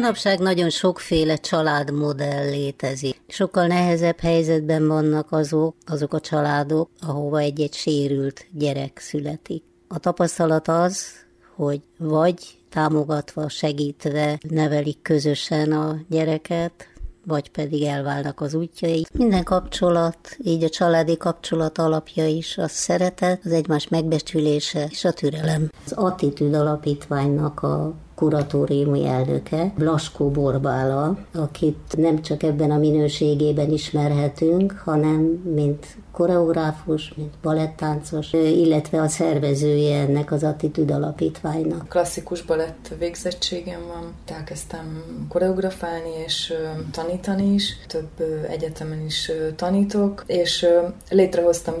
Manapság nagyon sokféle családmodell létezik. Sokkal nehezebb helyzetben vannak azok, azok a családok, ahova egy-egy sérült gyerek születik. A tapasztalat az, hogy vagy támogatva, segítve nevelik közösen a gyereket, vagy pedig elválnak az útjai. Minden kapcsolat, így a családi kapcsolat alapja is a szeretet, az egymás megbecsülése és a türelem. Az Attitűd Alapítványnak a kuratóriumi elnöke, Blaskó Borbála, akit nem csak ebben a minőségében ismerhetünk, hanem mint koreográfus, mint balettáncos, illetve a szervezője ennek az Attitűd Alapítványnak. Klasszikus balett végzettségem van, elkezdtem koreografálni és tanítani is, több egyetemen is tanítok, és létrehoztam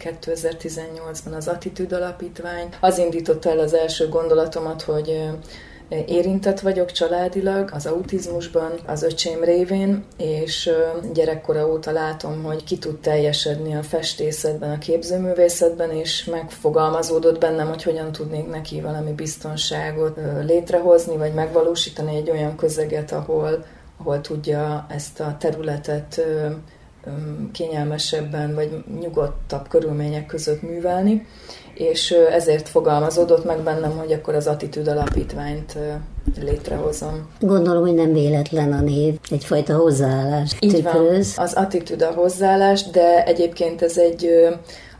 2018-ban az Attitűd Alapítvány. Az indította el az első gondolatomat, hogy Érintett vagyok családilag az autizmusban, az öcsém révén, és gyerekkora óta látom, hogy ki tud teljesedni a festészetben, a képzőművészetben, és megfogalmazódott bennem, hogy hogyan tudnék neki valami biztonságot létrehozni, vagy megvalósítani egy olyan közeget, ahol, ahol tudja ezt a területet kényelmesebben vagy nyugodtabb körülmények között művelni és ezért fogalmazódott meg bennem, hogy akkor az Attitűd Alapítványt létrehozom. Gondolom, hogy nem véletlen a név, egyfajta hozzáállás Így tükröz. van, az attitűd a hozzáállás, de egyébként ez egy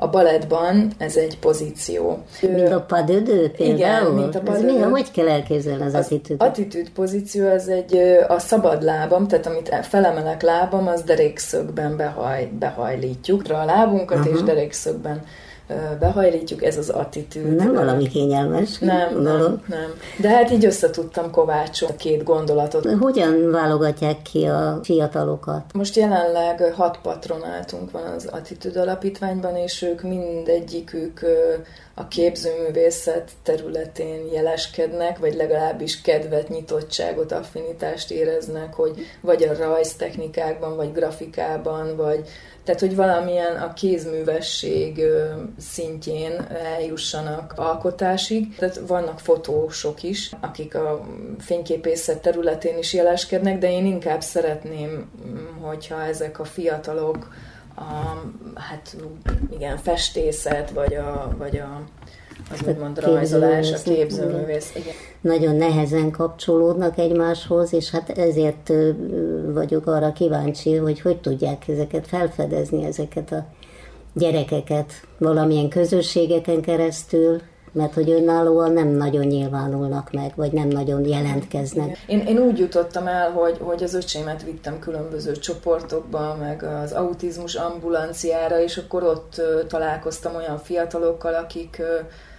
a balettban ez egy pozíció. Mint a padödő például? Igen, mint a padödő. Ez mi, hogy kell elképzelni az, az attitűd? attitűd pozíció, ez egy a szabad lábam, tehát amit felemelek lábam, az derékszögben behaj, behajlítjuk. A lábunkat uh-huh. és derékszögben behajlítjuk, ez az attitűd. Nem valami kényelmes. Nem, nem, nem. De hát így össze tudtam kovácsolni a két gondolatot. Hogyan válogatják ki a fiatalokat? Most jelenleg hat patronátunk van az attitűd alapítványban, és ők mindegyikük a képzőművészet területén jeleskednek, vagy legalábbis kedvet, nyitottságot, affinitást éreznek, hogy vagy a rajztechnikákban, vagy grafikában, vagy tehát, hogy valamilyen a kézművesség szintjén eljussanak alkotásig. Tehát vannak fotósok is, akik a fényképészet területén is jeleskednek, de én inkább szeretném, hogyha ezek a fiatalok a, hát igen, festészet, vagy a, vagy a az úgymond rajzolás, a képzőművész. Igen. Nagyon nehezen kapcsolódnak egymáshoz, és hát ezért vagyok arra kíváncsi, hogy hogy tudják ezeket felfedezni, ezeket a gyerekeket valamilyen közösségeken keresztül, mert hogy önállóan nem nagyon nyilvánulnak meg, vagy nem nagyon jelentkeznek. Én, én úgy jutottam el, hogy, hogy az öcsémet vittem különböző csoportokba, meg az autizmus ambulanciára, és akkor ott találkoztam olyan fiatalokkal, akik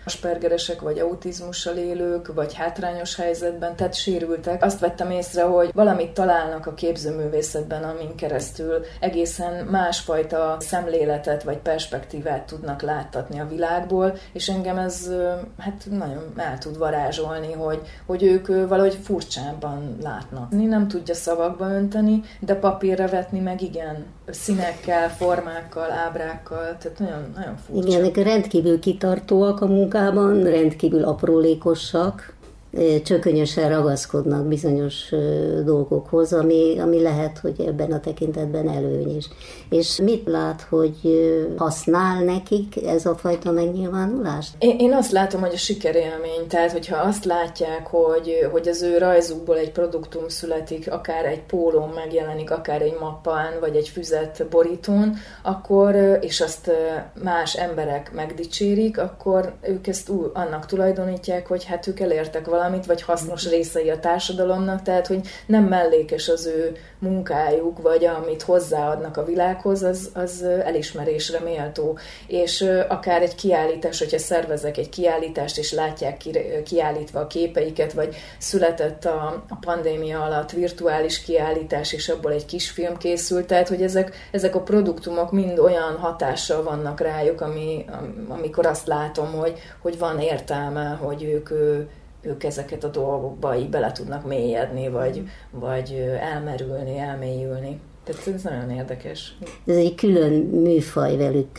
aspergeresek, vagy autizmussal élők, vagy hátrányos helyzetben, tehát sérültek. Azt vettem észre, hogy valamit találnak a képzőművészetben, amin keresztül egészen másfajta szemléletet vagy perspektívát tudnak láttatni a világból, és engem ez hát nagyon el tud varázsolni, hogy, hogy ők valahogy furcsábban látnak. Nem tudja szavakba önteni, de papírra vetni meg igen, színekkel, formákkal, ábrákkal, tehát nagyon, nagyon furcsa. Igen, rendkívül kitartóak a munka munkában rendkívül aprólékosak, csökönyösen ragaszkodnak bizonyos dolgokhoz, ami, ami lehet, hogy ebben a tekintetben előny is. És mit lát, hogy használ nekik ez a fajta megnyilvánulás? Én, én azt látom, hogy a sikerélmény, tehát hogyha azt látják, hogy, hogy az ő rajzukból egy produktum születik, akár egy pólón megjelenik, akár egy mappán, vagy egy füzet borítón, akkor, és azt más emberek megdicsérik, akkor ők ezt úgy, annak tulajdonítják, hogy hát ők elértek valamit, valamit, vagy hasznos részei a társadalomnak, tehát hogy nem mellékes az ő munkájuk, vagy amit hozzáadnak a világhoz, az, az elismerésre méltó. És akár egy kiállítás, hogyha szervezek egy kiállítást, és látják ki, kiállítva a képeiket, vagy született a, a pandémia alatt virtuális kiállítás, és abból egy kis film készült, tehát hogy ezek, ezek a produktumok mind olyan hatással vannak rájuk, ami, amikor azt látom, hogy, hogy van értelme, hogy ők ők ezeket a dolgokba így bele tudnak mélyedni, vagy, vagy elmerülni, elmélyülni. Tehát ez nagyon érdekes. Ez egy külön műfaj velük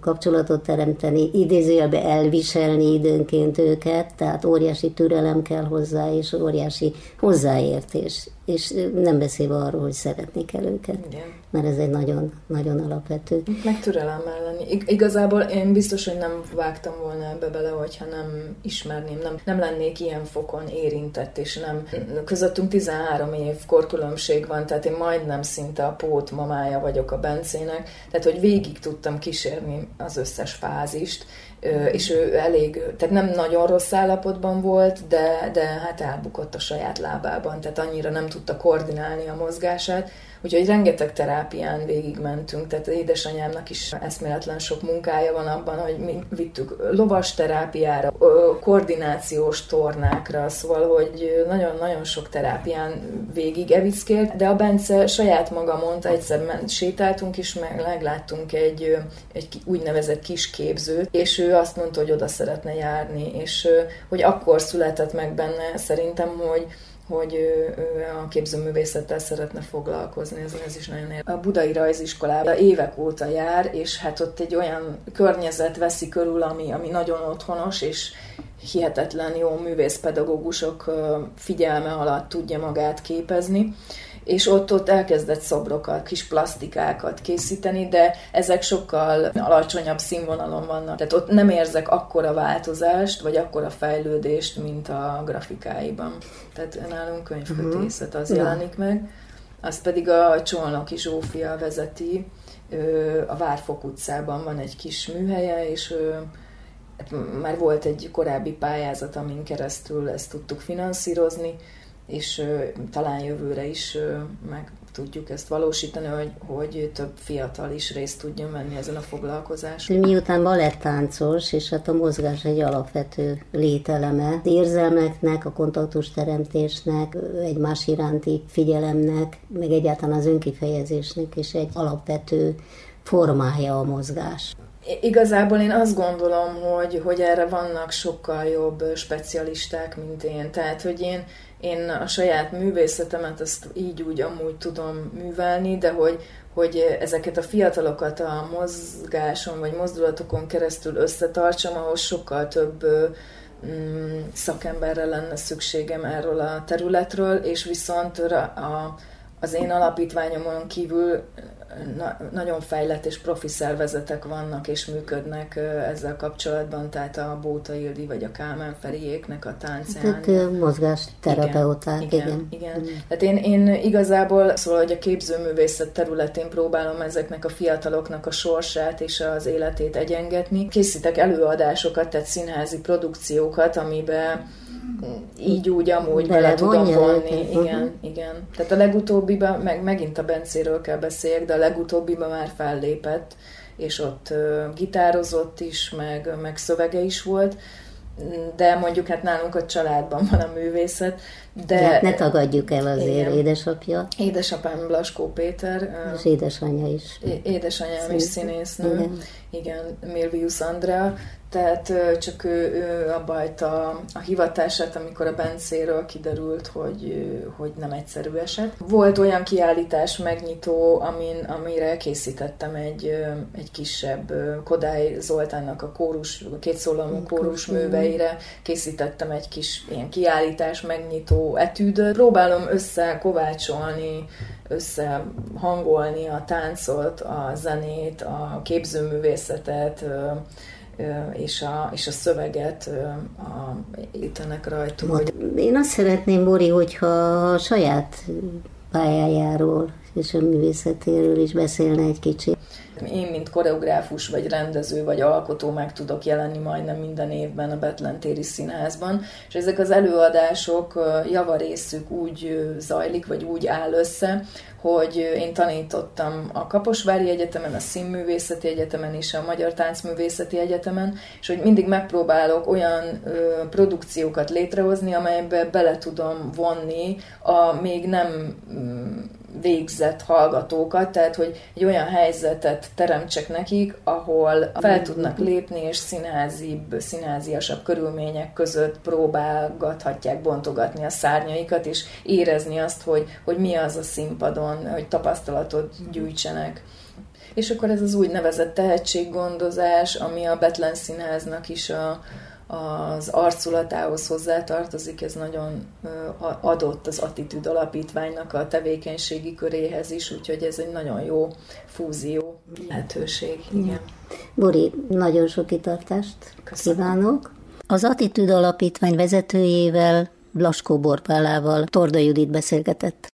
kapcsolatot teremteni, idézőjelbe elviselni időnként őket, tehát óriási türelem kell hozzá, és óriási hozzáértés és nem beszélve arról, hogy szeretni kell őket. Igen. Mert ez egy nagyon, nagyon alapvető. Meg türelemmel lenni. Ig- igazából én biztos, hogy nem vágtam volna ebbe bele, hogyha nem ismerném, nem, nem lennék ilyen fokon érintett, és nem. Közöttünk 13 év korkülönbség van, tehát én majdnem szinte a pót mamája vagyok a Bencének, tehát hogy végig tudtam kísérni az összes fázist, és ő elég, tehát nem nagyon rossz állapotban volt, de, de hát elbukott a saját lábában, tehát annyira nem tudta koordinálni a mozgását, Úgyhogy rengeteg terápián végigmentünk, tehát édesanyámnak is eszméletlen sok munkája van abban, hogy mi vittük lovas terápiára, koordinációs tornákra, szóval, hogy nagyon-nagyon sok terápián végig evickélt, de a Bence saját maga mondta, egyszer ment, sétáltunk is, meg megláttunk egy, egy úgynevezett kis képzőt, és ő azt mondta, hogy oda szeretne járni, és hogy akkor született meg benne szerintem, hogy hogy ő, ő a képzőművészettel szeretne foglalkozni, ez, ez is nagyon érdekes. A budai rajziskolában évek óta jár, és hát ott egy olyan környezet veszi körül, ami, ami nagyon otthonos, és hihetetlen jó művészpedagógusok figyelme alatt tudja magát képezni és ott, ott elkezdett szobrokat, kis plastikákat készíteni, de ezek sokkal alacsonyabb színvonalon vannak. Tehát ott nem érzek akkora változást, vagy akkora fejlődést, mint a grafikáiban. Tehát nálunk könyvkötészet az uh-huh. jelenik meg. Azt pedig a Csolnoki Zsófia vezeti, a Várfok utcában van egy kis műhelye, és hát már volt egy korábbi pályázat, amin keresztül ezt tudtuk finanszírozni, és talán jövőre is meg tudjuk ezt valósítani, hogy, hogy több fiatal is részt tudjon venni ezen a foglalkozáson. Miután balettáncos, és hát a mozgás egy alapvető lételeme, az érzelmeknek, a kontaktus teremtésnek, egymás iránti figyelemnek, meg egyáltalán az önkifejezésnek is egy alapvető formája a mozgás. Igazából én azt gondolom, hogy, hogy erre vannak sokkal jobb specialisták, mint én. Tehát, hogy én én a saját művészetemet azt így úgy amúgy tudom művelni, de hogy, hogy ezeket a fiatalokat a mozgáson vagy mozdulatokon keresztül összetartsam, ahhoz sokkal több mm, szakemberre lenne szükségem erről a területről, és viszont a, az én alapítványomon kívül na, nagyon fejlett és profi szervezetek vannak és működnek ezzel kapcsolatban, tehát a Bóta Ildi vagy a Kálmán Feriéknek a táncán. Tehát mozgásterapeuták, igen. Igen, igen. igen. Tehát én, én igazából, szóval, hogy a képzőművészet területén próbálom ezeknek a fiataloknak a sorsát és az életét egyengetni. Készítek előadásokat, tehát színházi produkciókat, amiben így úgy amúgy bele, bele tudom vonni. Igen, uh-huh. igen. Tehát a legutóbbiban, meg megint a Bencéről kell beszéljek, de a legutóbbiban már fellépett, és ott uh, gitározott is, meg, meg szövege is volt, de mondjuk hát nálunk a családban van a művészet. De, de hát ne tagadjuk el azért igen. édesapja. Édesapám Blaskó Péter. És édesanyja is. Édesanyám Szín. is színésznő. Igen. Igen, Milvius Andrea tehát csak ő, ő abba a, a hivatását, amikor a Bencéről kiderült, hogy, hogy nem egyszerű eset. Volt olyan kiállítás megnyitó, amin, amire készítettem egy, egy kisebb Kodály Zoltánnak a kórus, a két szólamú kórus műveire, készítettem egy kis ilyen kiállítás megnyitó etűdöt. Próbálom összekovácsolni összehangolni a táncot, a zenét, a képzőművészetet, és a, és a szöveget a, ítenek rajtunk. Hogy... Én azt szeretném, Bori, hogyha a saját pályájáról és a művészetéről is beszélne egy kicsit. Én, mint koreográfus, vagy rendező, vagy alkotó meg tudok jelenni majdnem minden évben a Betlen téri színházban, és ezek az előadások javarészük úgy zajlik, vagy úgy áll össze, hogy én tanítottam a Kaposvári Egyetemen, a Színművészeti Egyetemen és a Magyar Táncművészeti Egyetemen, és hogy mindig megpróbálok olyan ö, produkciókat létrehozni, amelybe bele tudom vonni a még nem mm, végzett hallgatókat, tehát hogy egy olyan helyzetet teremtsek nekik, ahol fel tudnak lépni, és színházibb, színháziasabb körülmények között próbálgathatják bontogatni a szárnyaikat, és érezni azt, hogy, hogy mi az a színpadon, hogy tapasztalatot gyűjtsenek. És akkor ez az úgynevezett tehetséggondozás, ami a Betlen Színháznak is a, az arculatához hozzátartozik, ez nagyon adott az attitűd alapítványnak a tevékenységi köréhez is, úgyhogy ez egy nagyon jó fúzió lehetőség. Igen. Bori, nagyon sok kitartást Köszönöm. kívánok. Az Attitűd Alapítvány vezetőjével, Blaskó Borpálával Torda Judit beszélgetett.